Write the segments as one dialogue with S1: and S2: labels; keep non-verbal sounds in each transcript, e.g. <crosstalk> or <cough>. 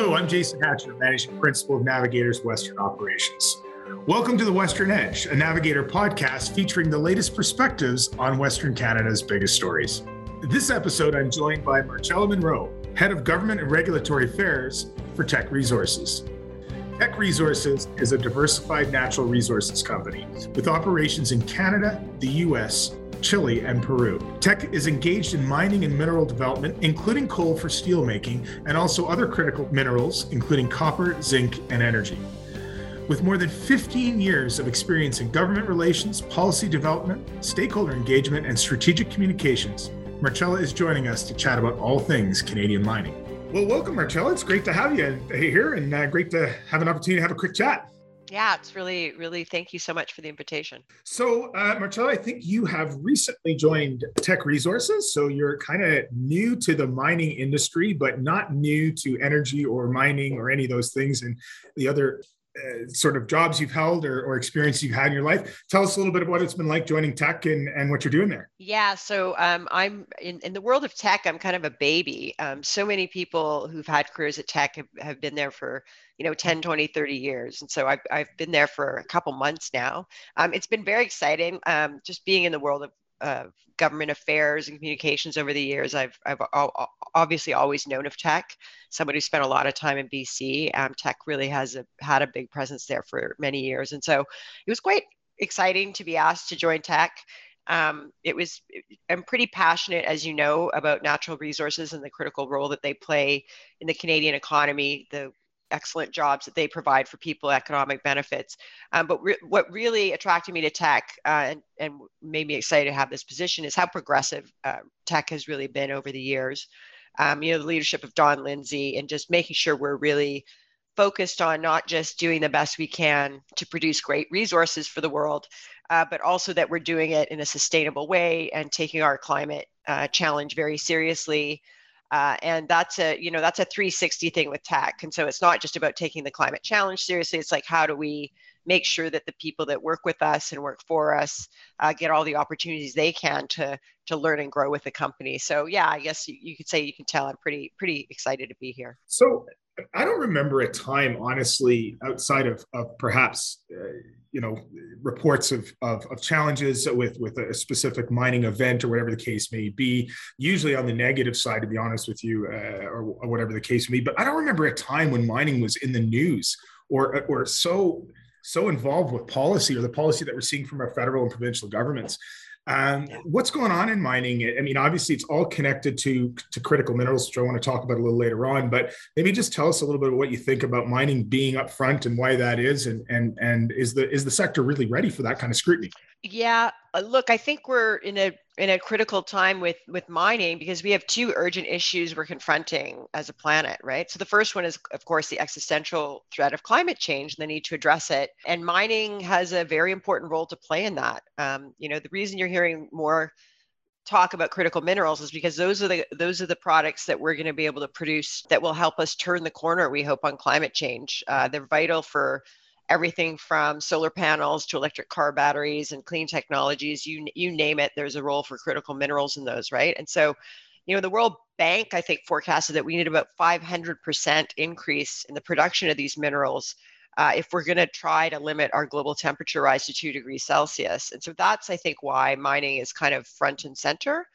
S1: Hello, I'm Jason Hatcher, Managing Principal of Navigator's Western Operations. Welcome to the Western Edge, a Navigator podcast featuring the latest perspectives on Western Canada's biggest stories. This episode, I'm joined by Marcella Munro, Head of Government and Regulatory Affairs for Teck Resources. Teck Resources is a diversified natural resources company with operations in Canada, the US, Chile, and Peru. Teck is engaged in mining and mineral development, including coal for steelmaking, and also other critical minerals, including copper, zinc, and energy. With more than 15 years of experience in government relations, policy development, stakeholder engagement, and strategic communications, Marcella is joining us to chat about all things Canadian mining. Well, welcome, Marcella. It's great to have you here and uh, great to have an opportunity to have a quick chat.
S2: Yeah, it's really, really thank you so much for the invitation.
S1: So, uh, Marcella, I think you have recently joined Teck Resources. So, you're kind of new to the mining industry, but not new to energy or mining or any of those things and the other uh, sort of jobs you've held or, or experience you've had in your life. Tell us a little bit of what it's been like joining Teck and, and what you're doing there.
S2: Yeah, so um, I'm in, in the world of Teck, I'm kind of a baby. Um, so many people who've had careers at Teck have, have been there for you know 10 20 30 years and so i've, I've been there for a couple months now um, it's been very exciting um, just being in the world of uh, government affairs and communications over the years. I've, I've obviously always known of Teck. somebody who spent a lot of time in BC. Um, Teck really has a, had a big presence there for many years. And so it was quite exciting to be asked to join Teck. Um, it was, I'm pretty passionate, as you know, about natural resources and the critical role that they play in the Canadian economy, the excellent jobs that they provide for people, economic benefits. Um, but re- what really attracted me to Teck uh, and, and made me excited to have this position is how progressive uh, Teck has really been over the years. Um, you know, the leadership of Don Lindsay and just making sure we're really focused on not just doing the best we can to produce great resources for the world, uh, but also that we're doing it in a sustainable way and taking our climate uh, challenge very seriously. Uh, and that's a you know that's a 360 thing with Teck and so it's not just about taking the climate challenge seriously. It's like how do we make sure that the people that work with us and work for us uh, get all the opportunities they can to to learn and grow with the company? So yeah i guess you, you could say you can tell i'm pretty pretty excited to be here.
S1: So I don't remember a time, honestly, outside of, of perhaps, uh, you know, reports of, of, of, challenges with, with a specific mining event or whatever the case may be, usually on the negative side, to be honest with you, uh, or, or, whatever the case may be. But I don't remember a time when mining was in the news or, or so, so involved with policy or the policy that we're seeing from our federal and provincial governments. Um, what's going on in mining? I mean, obviously, it's all connected to to critical minerals, which I want to talk about a little later on. But maybe just tell us a little bit of what you think about mining being up front and why that is, and and and is the is the sector really ready for that kind of scrutiny?
S2: Yeah, uh, look, I think we're in a in a critical time with with mining because we have two urgent issues we're confronting as a planet, right? So the first one is, of course, the existential threat of climate change, and the need to address it. And mining has a very important role to play in that. Um, you know, the reason you're hearing more talk about critical minerals is because those are the those are the products that we're going to be able to produce that will help us turn the corner we hope on climate change uh, they're vital for everything from solar panels to electric car batteries and clean technologies you you name it there's a role for critical minerals in those right? And so you know the world bank i think forecasted that we need about 500% increase in the production of these minerals uh, if we're going to try to limit our global temperature rise to 2 degrees celsius. And so that's i think why mining is kind of front and center.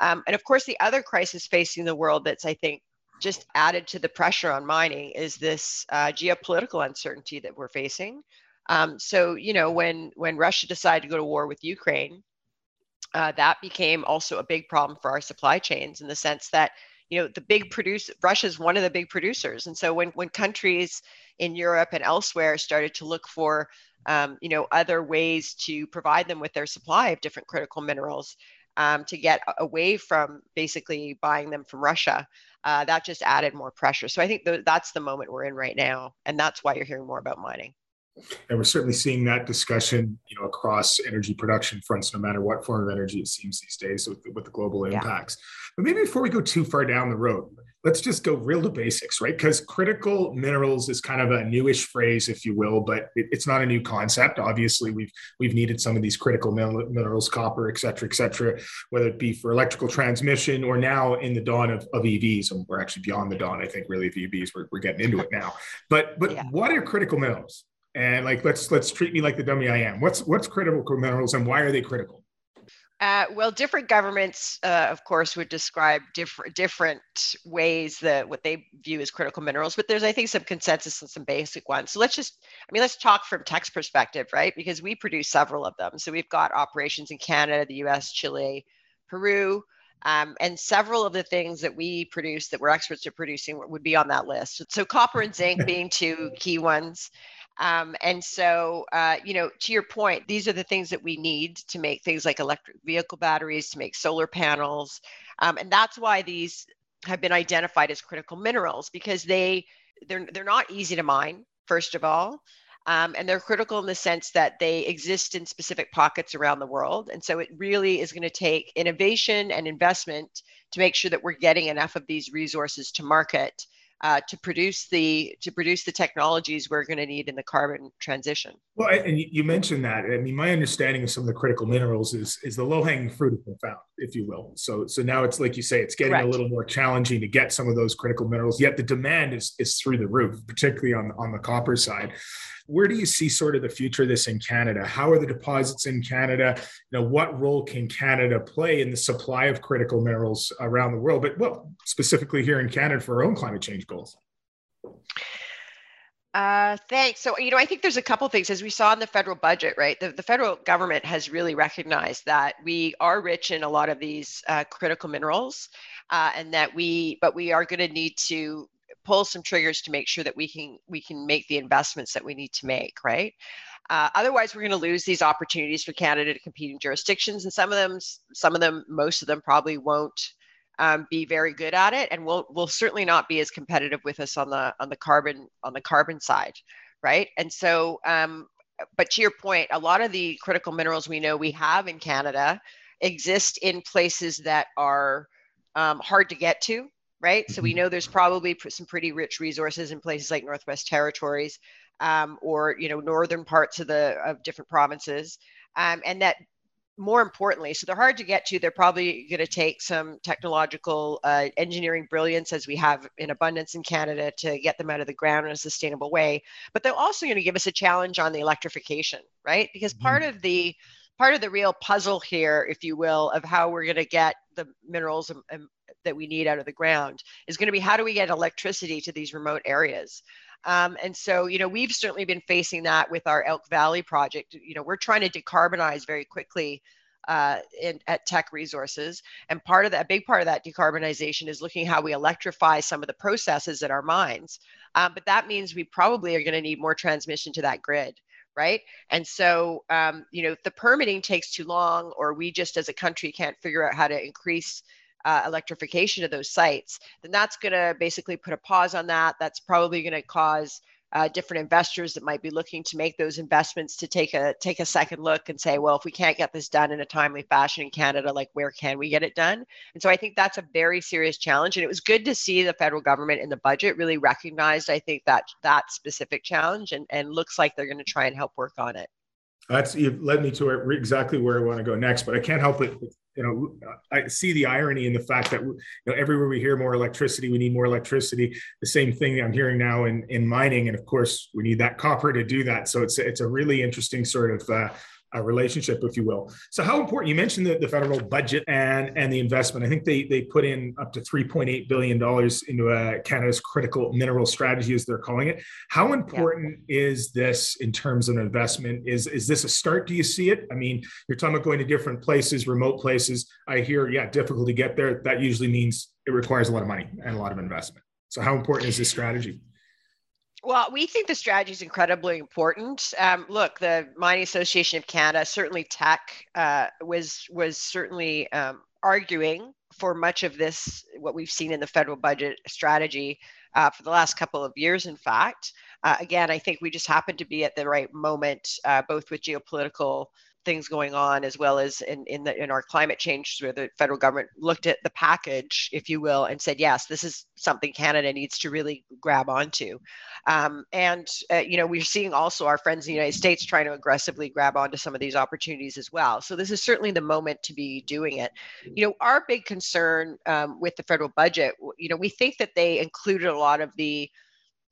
S2: Um, and of course the other crisis facing the world that's i think just added to the pressure on mining is this uh, geopolitical uncertainty that we're facing. Um, so, you know, when when Russia decided to go to war with Ukraine, uh, that became also a big problem for our supply chains in the sense that you know the big produce Russia is one of the big producers, and so when when countries in Europe and elsewhere started to look for um, you know other ways to provide them with their supply of different critical minerals um, to get away from basically buying them from Russia uh, that just added more pressure. So I think th- that's the moment we're in right now, and that's why you're hearing more about mining.
S1: And we're certainly seeing that discussion, you know, across energy production fronts, no matter what form of energy it seems these days, with, with the global impacts. Yeah. But maybe before we go too far down the road, let's just go real to basics, right? Because critical minerals is kind of a newish phrase, if you will, but it, it's not a new concept. Obviously, we've we've needed some of these critical minerals, copper, et cetera, et cetera, whether it be for electrical transmission or now in the dawn of, of EVs, and we're actually beyond the dawn, I think, really of EVs. We're, we're getting into it now. But but yeah. what are critical minerals? And like let's let's treat me like the dummy I am. What's what's critical minerals and why are they critical?
S2: Uh, well, different governments, uh, of course, would describe different different ways that what they view as critical minerals. But there's, I think, some consensus and some basic ones. So let's just, I mean, let's talk from Teck's perspective, right? Because we produce several of them. So we've got operations in Canada, the U.S., Chile, Peru, um, and several of the things that we produce that we're experts at producing would be on that list. So copper and zinc <laughs> being two key ones. Um, and so, uh, you know, to your point, these are the things that we need to make things like electric vehicle batteries, to make solar panels. Um, and that's why these have been identified as critical minerals because they they're they're not easy to mine first of all um, and they're critical in the sense that they exist in specific pockets around the world and so it really is going to take innovation and investment to make sure that we're getting enough of these resources to market uh, to produce the to produce the technologies we're going to need in the carbon transition.
S1: Well, and you mentioned that. I mean, my understanding of some of the critical minerals is is the low hanging fruit has been found, if you will. So so now it's like you say, it's getting Correct. a little more challenging to get some of those critical minerals. Yet the demand is is through the roof, particularly on on the copper side. Where do you see sort of the future of this in Canada? How are the deposits in Canada? You know, what role can Canada play in the supply of critical minerals around the world? But well, specifically here in Canada for our own climate change goals.
S2: Uh, thanks. So, you know, I think there's a couple things as we saw in the federal budget, right? The, the federal government has really recognized that we are rich in a lot of these uh, critical minerals, uh, and that we, but we are going to need to pull some triggers to make sure that we can we can make the investments that we need to make right? Uh, otherwise we're going to lose these opportunities for canada to compete in jurisdictions and some of them some of them most of them probably won't um, be very good at it and will will certainly not be as competitive with us on the on the carbon on the carbon side right? And so um, but to your point a lot of the critical minerals we know we have in canada exist in places that are um, hard to get to right? So we mm-hmm. know there's probably some pretty rich resources in places like Northwest Territories um, or you know northern parts of the of different provinces, um, and that more importantly, so they're hard to get to. They're probably going to take some technological uh, engineering brilliance, as we have in abundance in Canada, to get them out of the ground in a sustainable way. But they're also going to give us a challenge on the electrification, right? Because mm-hmm. part of the part of the real puzzle here, if you will, of how we're going to get the minerals and, and that we need out of the ground is going to be how do we get electricity to these remote areas um, and so, you know, we've certainly been facing that with our Elk Valley project. You know, we're trying to decarbonize very quickly uh, in, at Teck Resources. And part of that, a big part of that decarbonization is looking how we electrify some of the processes at our mines. Um, but that means we probably are going to need more transmission to that grid. Right. And so, um, you know, if the permitting takes too long, or we just as a country can't figure out how to increase uh, electrification of those sites, then that's going to basically put a pause on that. That's probably going to cause uh, different investors that might be looking to make those investments to take a take a second look and say, well, if we can't get this done in a timely fashion in Canada, like where can we get it done? And so I think that's a very serious challenge. And it was good to see the federal government in the budget really recognized, I think that that specific challenge, and and looks like they're going to try and help work on it.
S1: That's you've led me to exactly where I want to go next, but I can't help it you know, I see the irony in the fact that you know everywhere we hear more electricity, we need more electricity. The same thing I'm hearing now in in mining, and of course we need that copper to do that. So it's it's a really interesting sort of uh, a relationship, if you will. So, how important? You mentioned the, the federal budget and and the investment. I think they they put in up to 3.8 billion dollars into a uh, Canada's critical mineral strategy, as they're calling it. How important yeah. is this in terms of investment? Is is this a start? Do you see it? I mean, you're talking about going to different places, remote places. I hear, yeah, difficult to get there. That usually means it requires a lot of money and a lot of investment. So, how important is this strategy?
S2: Well, we think the strategy is incredibly important. Um, look, the Mining Association of Canada, certainly Teck, uh, was was certainly um, arguing for much of this, what we've seen in the federal budget strategy uh, for the last couple of years, in fact. Uh, again, I think we just happen to be at the right moment, uh, both with geopolitical things going on as well as in in, the, in our climate change where the federal government looked at the package if you will and said yes this is something canada needs to really grab onto. Um, and uh, you know we're seeing also our friends in the united states trying to aggressively grab onto some of these opportunities as well. So this is certainly the moment to be doing it. You know our big concern um, with the federal budget you know we think that they included a lot of the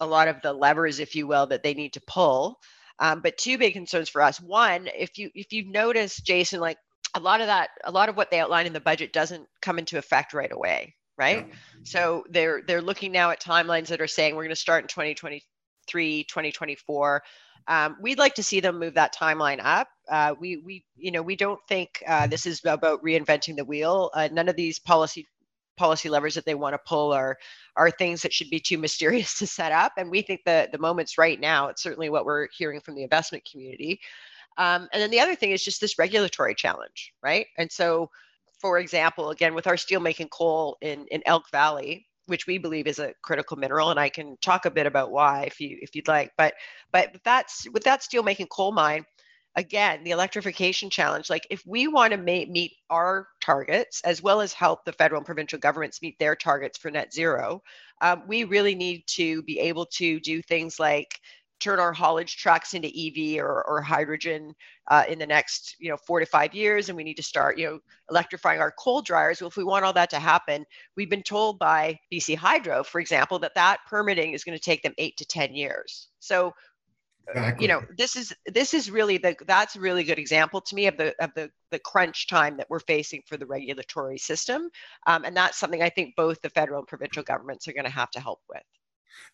S2: a lot of the levers if you will that they need to pull um, but two big concerns for us. One, if you if you notice, Jason, like a lot of that, a lot of what they outline in the budget doesn't come into effect right away, right? Yeah. So they're they're looking now at timelines that are saying we're going to start in 2023, 2024. Um, we'd like to see them move that timeline up. Uh, we we you know we don't think uh, this is about reinventing the wheel. Uh, none of these policy policy levers that they want to pull are are things that should be too mysterious <laughs> to set up. And we think that the moment's right now. It's certainly what we're hearing from the investment community. Um, and then the other thing is just this regulatory challenge, right? And so, for example, again with our steelmaking coal in in Elk Valley, which we believe is a critical mineral, and I can talk a bit about why if you if you'd like. But but that's with that steelmaking coal mine, again, the electrification challenge, like if we want to ma- meet our targets as well as help the federal and provincial governments meet their targets for net zero, um, we really need to be able to do things like turn our haulage trucks into EV or, or hydrogen uh, in the next, you know, four to five years, and we need to start, you know, electrifying our coal dryers. Well, if we want all that to happen, we've been told by BC Hydro, for example, that that permitting is going to take them eight to ten years. So Exactly. you know this is this is really the that's a really good example to me of the of the the crunch time that we're facing for the regulatory system um, and that's something i think both the federal and provincial governments are going to have to help with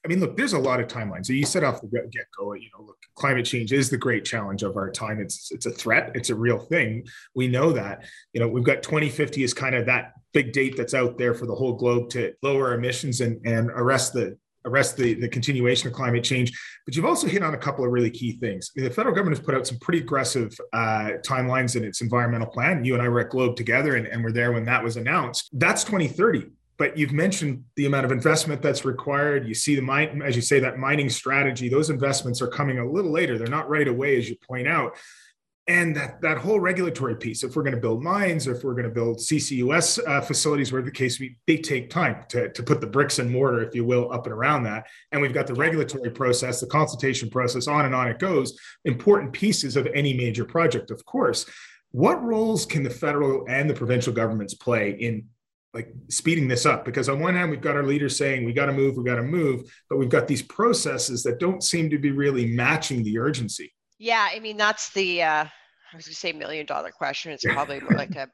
S1: I mean, look, there's a lot of timelines. So you set off the get go, you know, look, climate change is the great challenge of our time. It's it's a threat. It's a real thing. We know that. You know, we've got 2050 is kind of that big date that's out there for the whole globe to lower emissions and and arrest the arrest the, the continuation of climate change. But you've also hit on a couple of really key things. The federal government has put out some pretty aggressive uh, timelines in its environmental plan. You and I were at Globe together and, and were there when that was announced. That's 2030 but you've mentioned the amount of investment that's required. You see the mine, as you say, that mining strategy. Those investments are coming a little later. They're not right away, as you point out and that, that whole regulatory piece if we're going to build mines or if we're going to build ccus uh, facilities where the case we they take time to, to put the bricks and mortar if you will up and around that. And we've got the regulatory process the consultation process on and on it goes. Important pieces of any major project of course. What roles can the federal and the provincial governments play in like speeding this up? Because on one hand we've got our leaders saying we got to move we got to move but we've got these processes that don't seem to be really matching the urgency
S2: yeah, I mean that's the uh, I was going to say million dollar question. It's probably like <laughs> a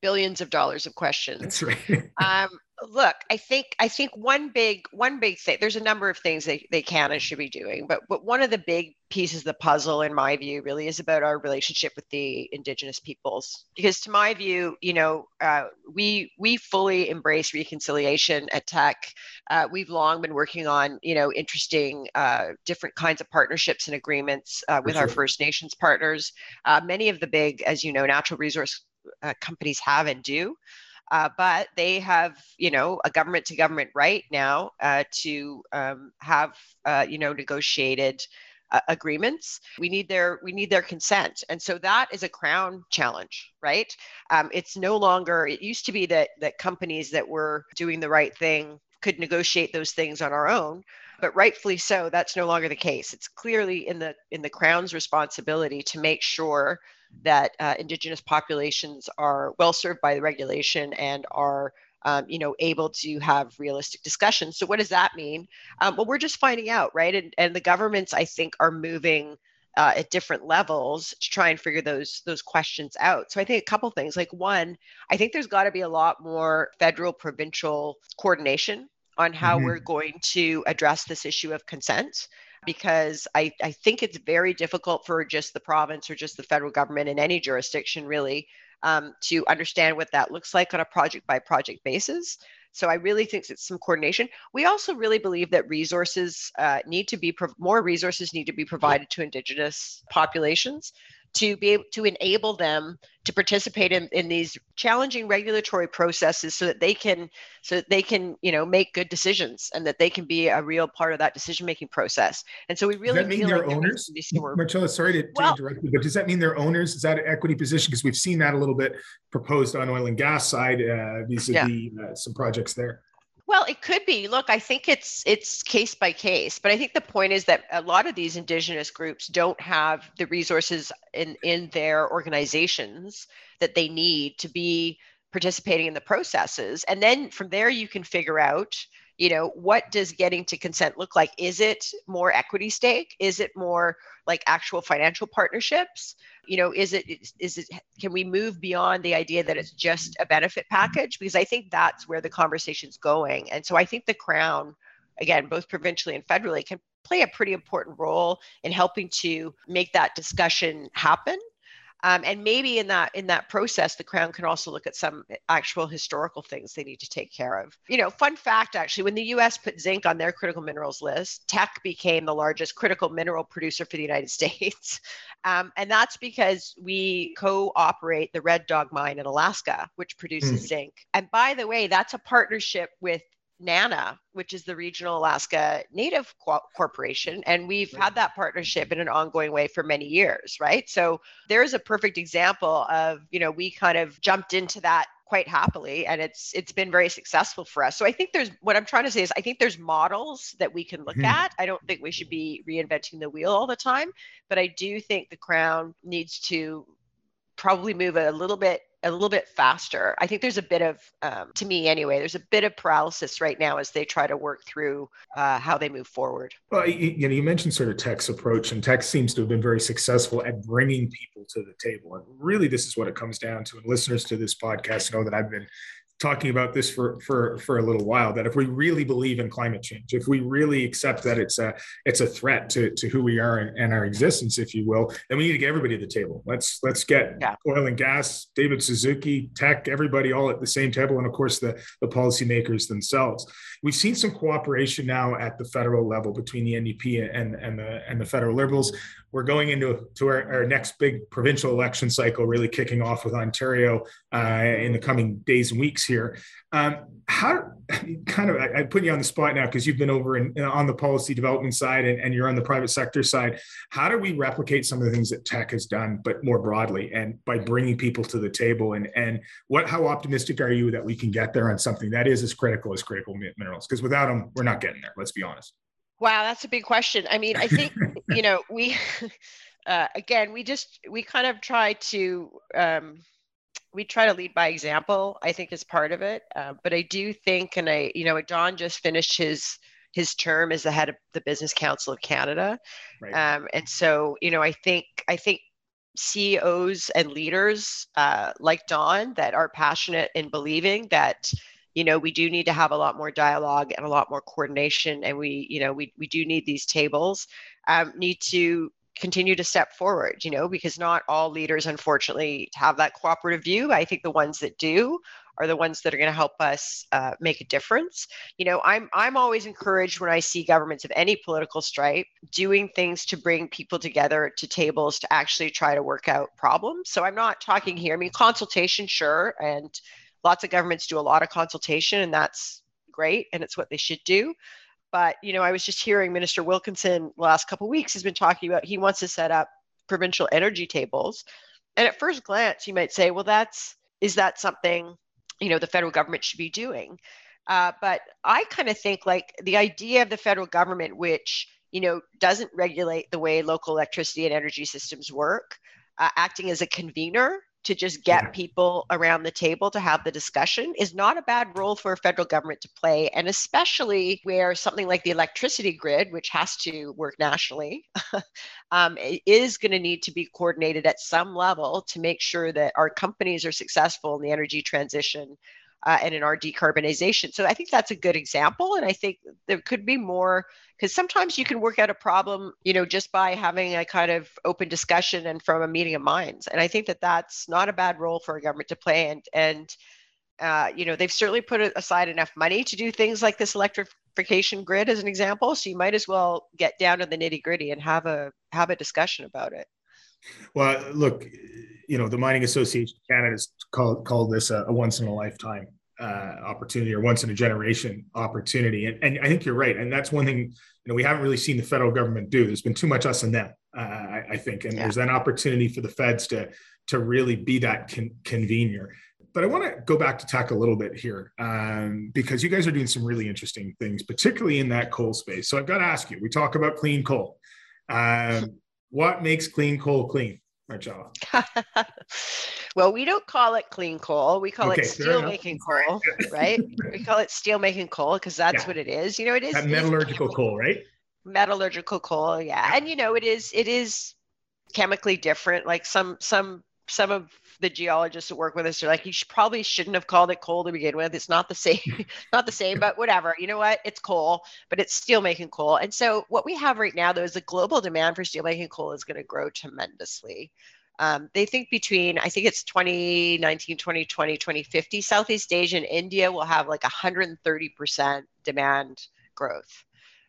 S2: billions of dollars of questions.
S1: That's right.
S2: um, look, I think I think one big one big thing. There's a number of things they, they can and should be doing, but but one of the big pieces of the puzzle, in my view, really is about our relationship with the Indigenous peoples. Because to my view, you know, uh, we we fully embrace reconciliation at Teck Uh, we've long been working on you know interesting uh, different kinds of partnerships and agreements uh, with sure. our First Nations partners. Uh, many of the big, as you know, natural resource uh, companies have and do. Uh, but they have, you know, a government to government right now uh, to um, have, uh, you know, negotiated uh, agreements. We need their we need their consent, and so that is a crown challenge, right? Um, it's no longer. It used to be that that companies that were doing the right thing could negotiate those things on our own but rightfully so that's no longer the case it's clearly in the in the crown's responsibility to make sure that uh, indigenous populations are well served by the regulation and are um, you know able to have realistic discussions. So what does that mean? Um, well we're just finding out right? And, and the governments i think are moving uh, at different levels to try and figure those those questions out. So i think a couple things like one i think there's got to be a lot more federal provincial coordination on how mm-hmm. we're going to address this issue of consent because I, I think it's very difficult for just the province or just the federal government in any jurisdiction really um, to understand what that looks like on a project by project basis. So I really think it's some coordination. We also really believe that resources uh, need to be pro- more resources need to be provided to Indigenous populations to be able to enable them to participate in, in these challenging regulatory processes so that they can so that they can you know make good decisions and that they can be a real part of that decision making process. And so we really
S1: does that mean they're like owners? marcella sorry to, to well, interrupt you but does that mean they're owners? Is that an equity position? Because we've seen that a little bit proposed on oil and gas side uh, vis-a-vis yeah. uh, some projects there
S2: well, it could be. Look, I think it's it's case by case, but I think the point is that a lot of these indigenous groups don't have the resources in in their organizations that they need to be participating in the processes. And then from there you can figure out you know what does getting to consent look like? Is it more equity stake? Is it more like actual financial partnerships? You know is it is it can we move beyond the idea that it's just a benefit package? Because i think that's where the conversation's going. And so i think the crown again both provincially and federally can play a pretty important role in helping to make that discussion happen um, and maybe in that in that process, the Crown can also look at some actual historical things they need to take care of. You know, fun fact actually, when the U.S. put zinc on their critical minerals list, Teck became the largest critical mineral producer for the United <laughs> States, um, and that's because we co-operate the Red Dog mine in Alaska, which produces mm. zinc. And by the way, that's a partnership with NANA, which is the Regional Alaska Native Co- Corporation. And we've had that partnership in an ongoing way for many years, right? So there's a perfect example of, you know, we kind of jumped into that quite happily and it's it's been very successful for us so i think there's what i'm trying to say is i think there's models that we can look mm-hmm. at i don't think we should be reinventing the wheel all the time but i do think the crown needs to probably move a little bit a little bit faster. I think there's a bit of, um, to me anyway, there's a bit of paralysis right now as they try to work through uh, how they move forward.
S1: Well, you, you, know, you mentioned sort of Teck's approach, and Teck seems to have been very successful at bringing people to the table. And really, this is what it comes down to. And listeners to this podcast know that I've been talking about this for for for a little while that if we really believe in climate change if we really accept that it's a it's a threat to, to who we are and, and our existence if you will then we need to get everybody at the table. Let's let's get yeah. oil and gas david suzuki Teck everybody all at the same table and of course the the policymakers themselves. We've seen some cooperation now at the federal level between the ndp and and the and the federal liberals we're going into to our, our, next big provincial election cycle, really kicking off with Ontario uh, in the coming days and weeks here. Um, how kind of I, I, put you on the spot now because you've been over in, on the policy development side and, and, you're on the private sector side. How do we replicate some of the things that Teck has done, but more broadly, and by bringing people to the table? And and what how optimistic are you that we can get there on something that is as critical as critical minerals? Because without them, we're not getting there. Let's be honest.
S2: Wow, that's a big question. I mean, I think <laughs> you know we <laughs> uh, again we just we kind of try to um, we try to lead by example. I think is part of it, uh, but I do think, and I you know Don just finished his his term as the head of the Business Council of Canada, right. um, and so you know I think I think CEOs and leaders uh, like Don that are passionate in believing that you know we do need to have a lot more dialogue and a lot more coordination and we you know we, we do need these tables um, need to continue to step forward you know because not all leaders unfortunately have that cooperative view i think the ones that do are the ones that are going to help us uh, make a difference. You know, I'm I'm always encouraged when I see governments of any political stripe doing things to bring people together to tables to actually try to work out problems. So I'm not talking here. I mean, consultation, sure, and lots of governments do a lot of consultation and that's great and it's what they should do. But you know i was just hearing minister wilkinson last couple weeks has been talking about he wants to set up provincial energy tables. And at first glance you might say well that's is that something you know the federal government should be doing? Uh, but i kind of think like the idea of the federal government which you know doesn't regulate the way local electricity and energy systems work uh, acting as a convener to just get people around the table to have the discussion is not a bad role for a federal government to play. And especially where something like the electricity grid, which has to work nationally, <laughs> um, is going to need to be coordinated at some level to make sure that our companies are successful in the energy transition uh, and in our decarbonization. So I think that's a good example. And I think there could be more because sometimes you can work out a problem, you know, just by having a kind of open discussion and from a meeting of minds. And I think that that's not a bad role for a government to play. And, and, uh, you know, they've certainly put aside enough money to do things like this electrification grid as an example. So you might as well get down to the nitty gritty and have a, have a discussion about it.
S1: Well, look, you know, the Mining Association of Canada has called, called this a, a once in a lifetime uh, opportunity or once in a generation opportunity. And, and I think you're right. And that's one thing, you know, we haven't really seen the federal government do. There's been too much us and them, uh, I, I, think. And yeah. there's an opportunity for the feds to, to really be that con- convener. But I want to go back to Teck a little bit here um, because you guys are doing some really interesting things, particularly in that coal space. So I've got to ask you, we talk about clean coal. Um, what makes clean coal clean? Marcella? <laughs>
S2: well, we don't call it clean coal. We call okay, it steel making coal, right? <laughs> we call it steel making coal because that's yeah. what it is. You know, it is
S1: that metallurgical coal, right?
S2: Metallurgical coal, yeah. yeah. And you know, it is it is chemically different. Like some some some of the geologists that work with us are like, you should, probably shouldn't have called it coal to begin with. It's not the same, <laughs> not the same, but whatever. You know what? It's coal, but it's steel making coal. And so what we have right now, though, is the global demand for steel making coal is going to grow tremendously. Um, they think between, I think it's 2019, 2020, 2050, Southeast Asia and India will have like 130% demand growth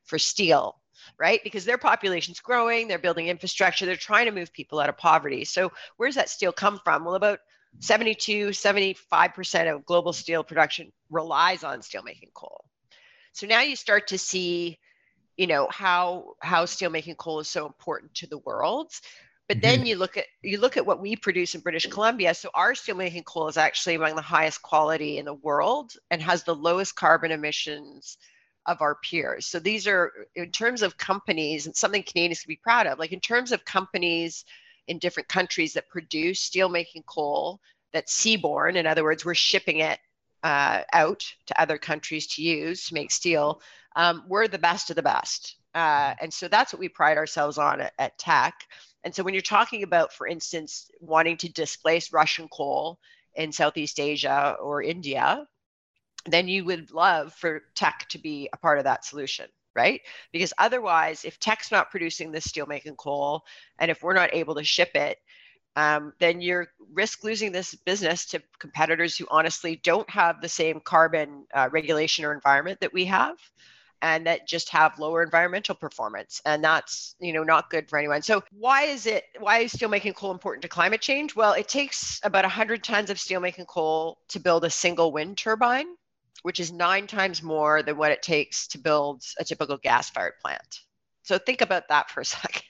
S2: for steel right? Because their population's growing, they're building infrastructure, they're trying to move people out of poverty. So where does that steel come from? Well, about 72, 75% of global steel production relies on steelmaking coal. So now you start to see, you know, how how steelmaking coal is so important to the world. But then mm-hmm. you look at you look at what we produce in British Columbia. So our steelmaking coal is actually among the highest quality in the world and has the lowest carbon emissions of our peers. So these are in terms of companies and something Canadians can be proud of. Like in terms of companies in different countries that produce steelmaking coal that's seaborne. In other words, we're shipping it uh, out to other countries to use to make steel. Um, we're the best of the best. Uh, and so that's what we pride ourselves on at, at Teck. And so when you're talking about, for instance, wanting to displace Russian coal in Southeast Asia or India, then you would love for Teck to be a part of that solution right? Because otherwise, if Teck's not producing this steelmaking coal, and if we're not able to ship it, um, then you're risk losing this business to competitors who honestly don't have the same carbon uh, regulation or environment that we have and that just have lower environmental performance. And that's you know not good for anyone. So why is it why is steelmaking coal important to climate change? Well it takes about 100 tons of steelmaking coal to build a single wind turbine which is nine times more than what it takes to build a typical gas fired plant. So think about that for a <laughs> second,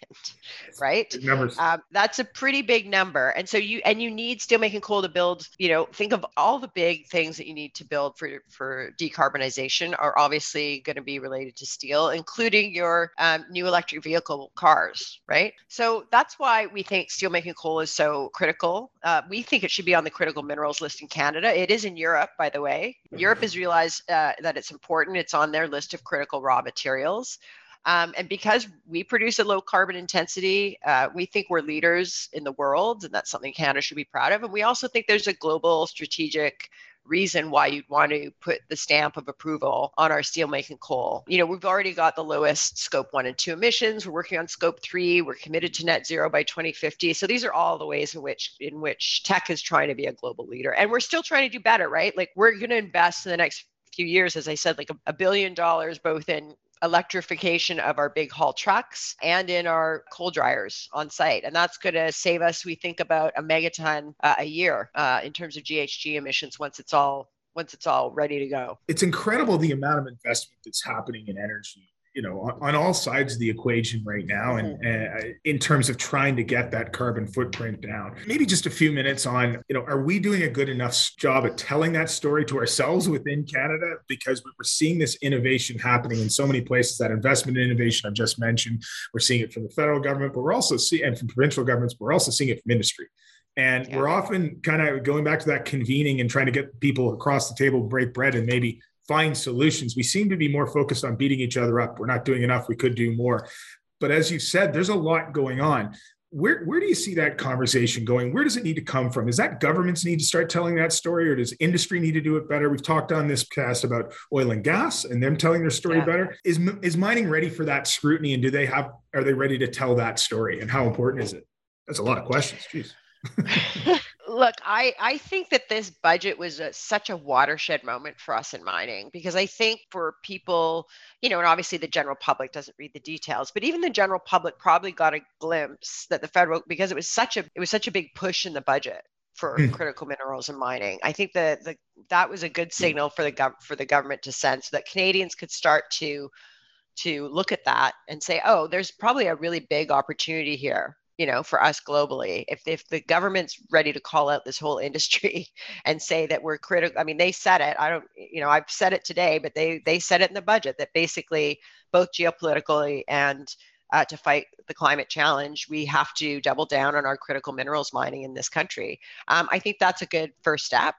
S2: right? Um, that's a pretty big number, and so you and you need steelmaking coal to build. You know, think of all the big things that you need to build for for decarbonization are obviously going to be related to steel, including your um, new electric vehicle cars, right? So that's why we think steelmaking coal is so critical. Uh, we think it should be on the critical minerals list in Canada. It is in Europe, by the way. Europe has realized uh, that it's important. It's on their list of critical raw materials. Um, and because we produce a low carbon intensity, uh, we think we're leaders in the world, and that's something Canada should be proud of. And we also think there's a global strategic reason why you'd want to put the stamp of approval on our steelmaking coal. You know, we've already got the lowest scope one and two emissions. We're working on scope three. We're committed to net zero by 2050. So these are all the ways in which in which Teck is trying to be a global leader. And we're still trying to do better, right? Like we're going to invest in the next few years, as I said, like a, a billion dollars both in electrification of our big haul trucks and in our coal dryers on site. And that's going to save us, we think, about a megaton uh, a year uh, in terms of GHG emissions once it's all once it's all ready to go.
S1: It's incredible the amount of investment that's happening in energy you know on, on, all sides of the equation right now and mm-hmm. uh, in terms of trying to get that carbon footprint down maybe just a few minutes on you know are we doing a good enough job at telling that story to ourselves within canada because we're seeing this innovation happening in so many places that investment in innovation i've just mentioned we're seeing it from the federal government but we're also seeing and from provincial governments we're also seeing it from industry and yeah. we're often kind of going back to that convening and trying to get people across the table break bread and maybe find solutions. We seem to be more focused on beating each other up. We're not doing enough. We could do more. But as you said, there's a lot going on. Where, where do you see that conversation going? Where does it need to come from? Is that governments need to start telling that story, or does industry need to do it better? We've talked on this cast about oil and gas and them telling their story yeah. better. Is is mining ready for that scrutiny, and do they have are they ready to tell that story? And how important is it? That's a lot of questions. Jeez. <laughs>
S2: Look, I, I think that this budget was a, such a watershed moment for us in mining because I think for people, you know, and obviously the general public doesn't read the details, but even the general public probably got a glimpse that the federal because it was such a it was such a big push in the budget for mm. critical minerals and mining. I think that the that was a good signal for the gov- for the government to send so that Canadians could start to to look at that and say, oh, there's probably a really big opportunity here you know for us globally if if the government's ready to call out this whole <laughs> industry and say that we're critical i mean they said it i don't you know i've said it today but they they said it in the budget that basically both geopolitically and uh, to fight the climate challenge we have to double down on our critical minerals mining in this country. Um, i think that's a good first step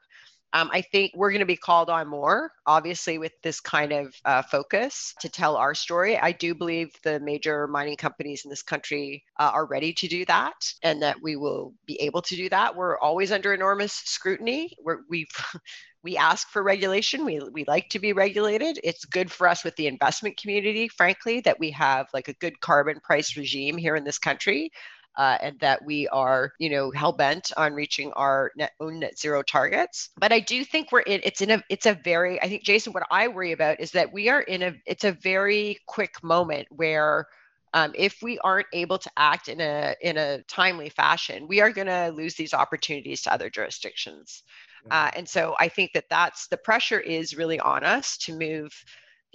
S2: um, I think we're going to be called on more, obviously, with this kind of uh, focus to tell our story. I do believe the major mining companies in this country uh, are ready to do that and that we will be able to do that. We're always under enormous scrutiny. We're, we've <laughs> we ask for regulation. We, we like to be regulated. It's good for us with the investment community, frankly, that we have like a good carbon price regime here in this country uh, and that we are, you know, hell bent on reaching our net own net zero targets. But I do think we're in. It's in a. It's a very. I think Jason. What I worry about is that we are in a. It's a very quick moment where. Um, if we aren't able to act in a in a timely fashion, we are going to lose these opportunities to other jurisdictions. Uh, and so I think that that's the pressure is really on us to move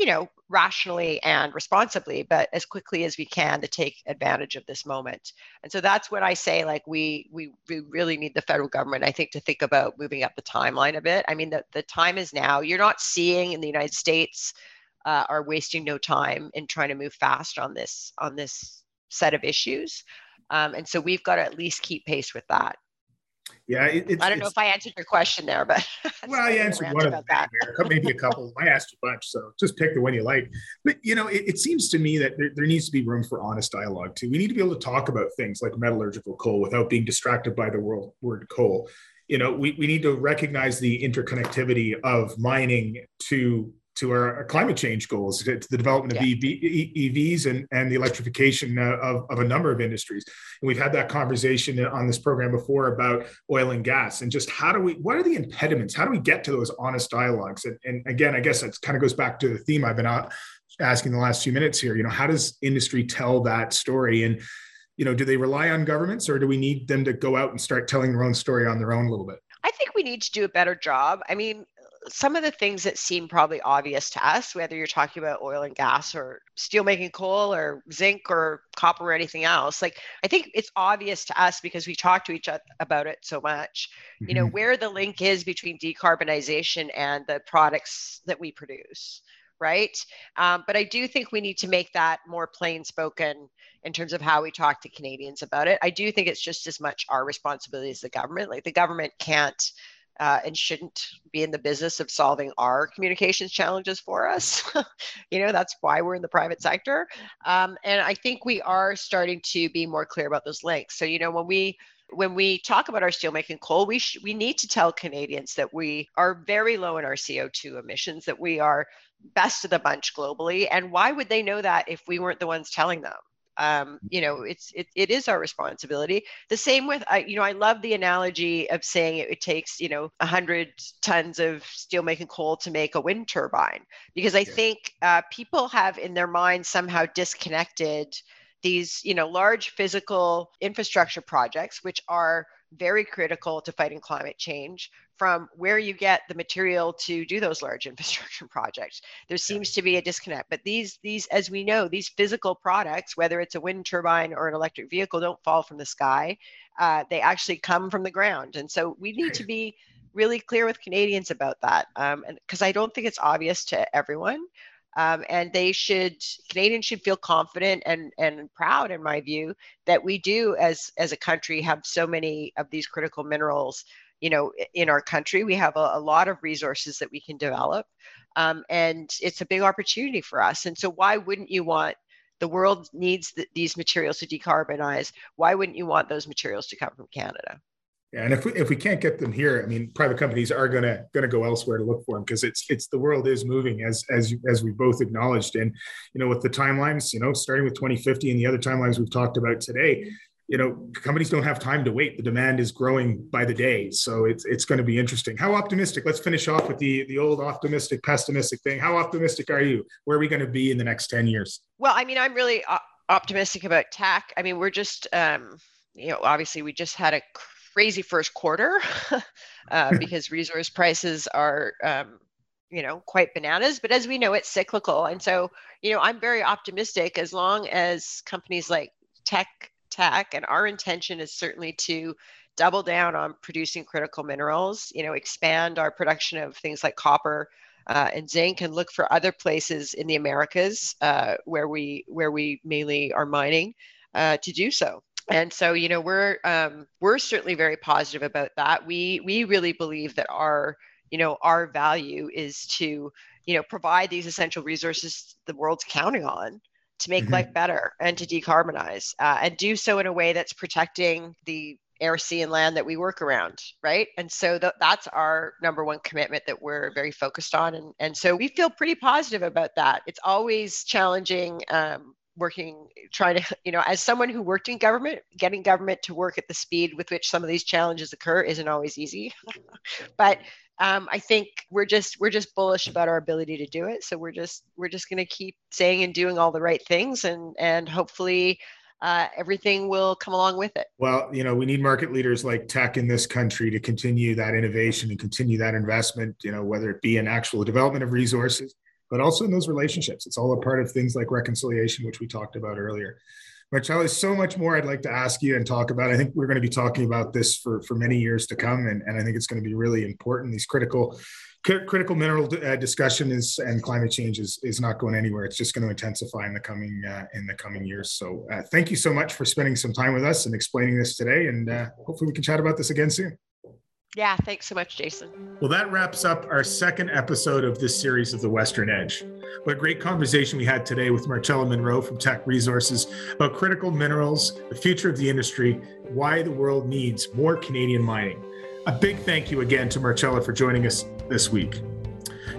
S2: you know, rationally and responsibly, but as quickly as we can to take advantage of this moment. And so that's what I say, like we we, we really need the federal government, I think, to think about moving up the timeline a bit. I mean, the, the time is now. You're not seeing in the United States uh, are wasting no time in trying to move fast on this on this set of issues. Um, and so we've got to at least keep pace with that.
S1: Yeah,
S2: it, I don't know if I answered your question there, but <laughs>
S1: well, I answered one of them, maybe a couple. <laughs> I asked a bunch, so just pick the one you like. But you know, it, it seems to me that there, there, needs to be room for honest dialogue too. We need to be able to talk about things like metallurgical coal without being distracted by the world, word coal. You know, we, we need to recognize the interconnectivity of mining to to our climate change goals, to the development of yeah. EV, EVs and, and the electrification uh, of, of a number of industries. And we've had that conversation on this program before about oil and gas and just how do we, what are the impediments? How do we get to those honest dialogues? And, and again, I guess that kind of goes back to the theme I've been out asking the last few minutes here. You know, how does industry tell that story? And, you know, do they rely on governments or do we need them to go out and start telling their own story on their own a little bit?
S2: I think we need to do a better job. I mean, some of the things that seem probably obvious to us, whether you're talking about oil and gas or steel making coal or zinc or copper or anything else, like I think it's obvious to us because we talk to each other about it so much, mm-hmm. you know, mm-hmm. where the link is between decarbonization and the products that we produce. Right. Um, but I do think we need to make that more plain spoken in terms of how we talk to Canadians about it. I do think it's just as much our responsibility as the government. Like the government can't uh, and shouldn't be in the business of solving our communications challenges for us. <laughs> you know, that's why we're in the private sector. Um, and I think we are starting to be more clear about those links. So, you know, when we when we talk about our steelmaking coal, we sh- we need to tell Canadians that we are very low in our CO2 emissions, that we are best of the bunch globally. And why would they know that if we weren't the ones telling them? Um, you know it's it, it is our responsibility the same with I, you know i love the analogy of saying it, it takes you know 100 tons of steelmaking coal to make a wind turbine because i yeah. think uh, people have in their mind somehow disconnected these you know large physical infrastructure projects which are very critical to fighting climate change from where you get the material to do those large <laughs> infrastructure projects. There seems to be a disconnect. But these, these, as we know, these physical products, whether it's a wind turbine or an electric vehicle, don't fall from the sky. Uh, they actually come from the ground. And so we need to be really clear with Canadians about that. Um, and because I don't think it's obvious to everyone. Um, and they should Canadians should feel confident and and proud, in my view, that we do as as a country have so many of these critical minerals you know in our country. We have a, a lot of resources that we can develop um, and it's a big opportunity for us. And so why wouldn't you want the world needs th- these materials to decarbonize. Why wouldn't you want those materials to come from canada
S1: yeah, and if we if we can't get them here, I mean, private companies are gonna gonna go elsewhere to look for them because it's it's the world is moving as as as we both acknowledged, and you know with the timelines, you know, starting with 2050 and the other timelines we've talked about today, you know, companies don't have time to wait. The demand is growing by the day, so it's it's going to be interesting. How optimistic? Let's finish off with the the old optimistic, pessimistic thing. How optimistic are you? Where are we going to be in the next ten years?
S2: Well, I mean, I'm really optimistic about Teck. I mean, we're just, um, you know, obviously we just had a crazy first quarter <laughs> uh, <laughs> because resource prices are. Um, you know quite bananas but as we know it's cyclical and so you know i'm very optimistic as long as companies like Teck Teck and our intention is certainly to double down on producing critical minerals you know expand our production of things like copper uh, and zinc and look for other places in the americas uh, where we where we mainly are mining uh, to do so and so you know we're um, we're certainly very positive about that we we really believe that our you know our value is to you know provide these essential resources the world's counting on to make mm-hmm. life better and to decarbonize uh, and do so in a way that's protecting the air, sea, and land that we work around, right? And so th- that's our number one commitment that we're very focused on. And, and so we feel pretty positive about that. It's always challenging um, working, trying to, you know, as someone who worked in government, getting government to work at the speed with which some of these challenges occur isn't always easy. <laughs> but um, I think we're just we're just bullish about our ability to do it. So we're just we're just going to keep saying and doing all the right things, and and hopefully uh, everything will come along with it.
S1: Well, you know, we need market leaders like Teck in this country to continue that innovation and continue that investment. You know, whether it be in actual development of resources, but also in those relationships. It's all a part of things like reconciliation, which we talked about earlier. Marcel, there's so much more I'd like to ask you and talk about. I think we're going to be talking about this for, for many years to come, and, and I think it's going to be really important. These critical critical mineral uh, discussion is and climate change is, is not going anywhere. It's just going to intensify in the coming uh, in the coming years. So, uh, thank you so much for spending some time with us and explaining this today. And uh, hopefully, we can chat about this again soon.
S2: Yeah, thanks so much, Jason.
S1: Well, that wraps up our second episode of this series of The Western Edge. What a great conversation we had today with Marcella Munro from Teck Resources about critical minerals, the future of the industry, why the world needs more Canadian mining. A big thank you again to Marcella for joining us this week.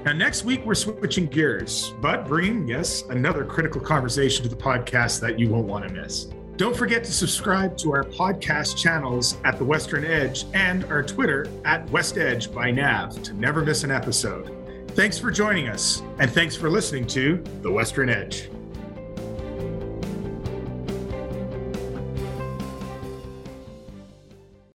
S1: Now, next week, we're switching gears, but bringing, yes, another critical conversation to the podcast that you won't want to miss. Don't forget to subscribe to our podcast channels at The Western Edge and our Twitter at West Edge by Nav to never miss an episode. Thanks for joining us, and thanks for listening to The Western Edge.